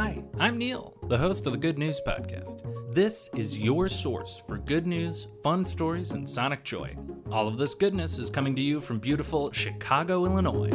Hi, I'm Neil, the host of the Good News Podcast. This is your source for good news, fun stories, and sonic joy. All of this goodness is coming to you from beautiful Chicago, Illinois.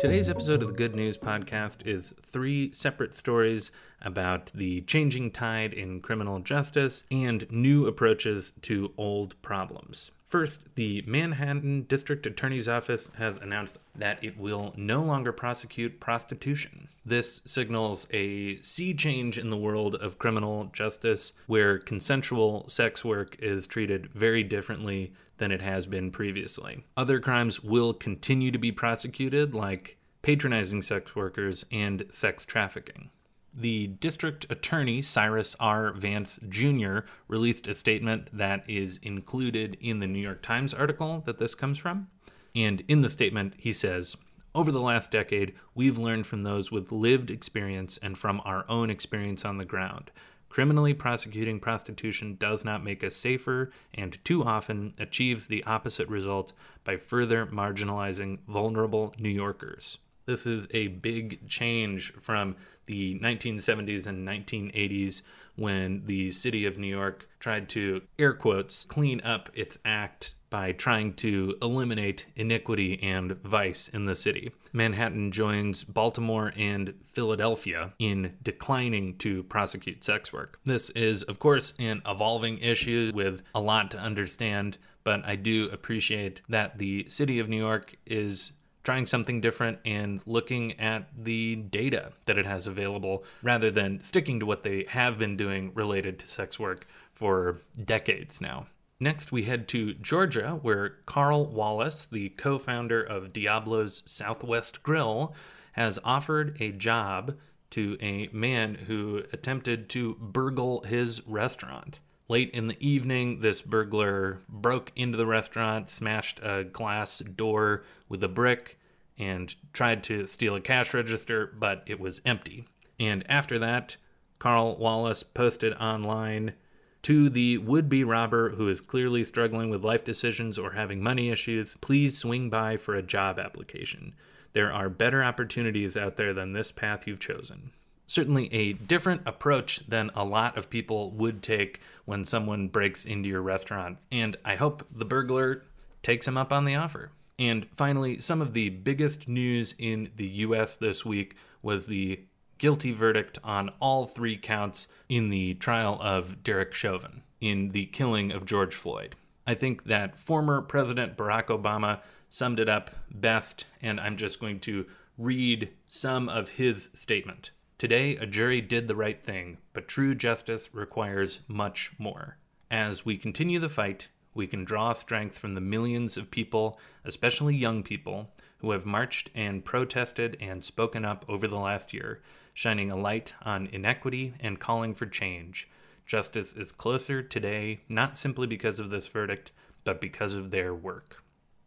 Today's episode of the Good News Podcast is three separate stories about the changing tide in criminal justice and new approaches to old problems. First, the Manhattan District Attorney's Office has announced that it will no longer prosecute prostitution. This signals a sea change in the world of criminal justice where consensual sex work is treated very differently than it has been previously. Other crimes will continue to be prosecuted, like patronizing sex workers and sex trafficking. The district attorney, Cyrus R. Vance Jr., released a statement that is included in the New York Times article that this comes from. And in the statement, he says, over the last decade, we've learned from those with lived experience and from our own experience on the ground. Criminally prosecuting prostitution does not make us safer and too often achieves the opposite result by further marginalizing vulnerable New Yorkers. This is a big change from the 1970s and 1980s when the city of New York tried to, air quotes, clean up its act by trying to eliminate iniquity and vice in the city. Manhattan joins Baltimore and Philadelphia in declining to prosecute sex work. This is, of course, an evolving issue with a lot to understand, but I do appreciate that the city of New York is trying something different and looking at the data that it has available rather than sticking to what they have been doing related to sex work for decades now. Next, we head to Georgia, where Carl Wallace, the co founder of Diablo's Southwest Grill, has offered a job to a man who attempted to burgle his restaurant. Late in the evening, this burglar broke into the restaurant, smashed a glass door with a brick, and tried to steal a cash register, but it was empty. And after that, Carl Wallace posted online to the would be robber who is clearly struggling with life decisions or having money issues, please swing by for a job application. There are better opportunities out there than this path you've chosen certainly a different approach than a lot of people would take when someone breaks into your restaurant. And I hope the burglar takes him up on the offer. And finally, some of the biggest news in the US this week was the guilty verdict on all three counts in the trial of Derek Chauvin in the killing of George Floyd. I think that former President Barack Obama summed it up best, and I'm just going to read some of his statement. Today, a jury did the right thing, but true justice requires much more. As we continue the fight, we can draw strength from the millions of people, especially young people, who have marched and protested and spoken up over the last year, shining a light on inequity and calling for change. Justice is closer today, not simply because of this verdict, but because of their work.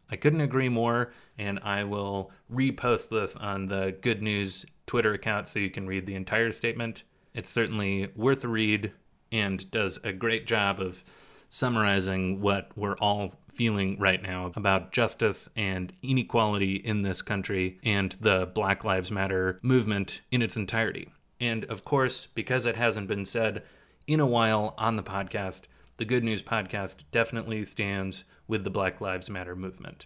I couldn't agree more, and I will repost this on the Good News Twitter account so you can read the entire statement. It's certainly worth a read and does a great job of summarizing what we're all feeling right now about justice and inequality in this country and the Black Lives Matter movement in its entirety. And of course, because it hasn't been said in a while on the podcast, the Good News Podcast definitely stands with the Black Lives Matter movement.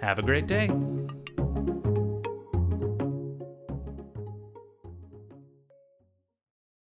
Have a great day.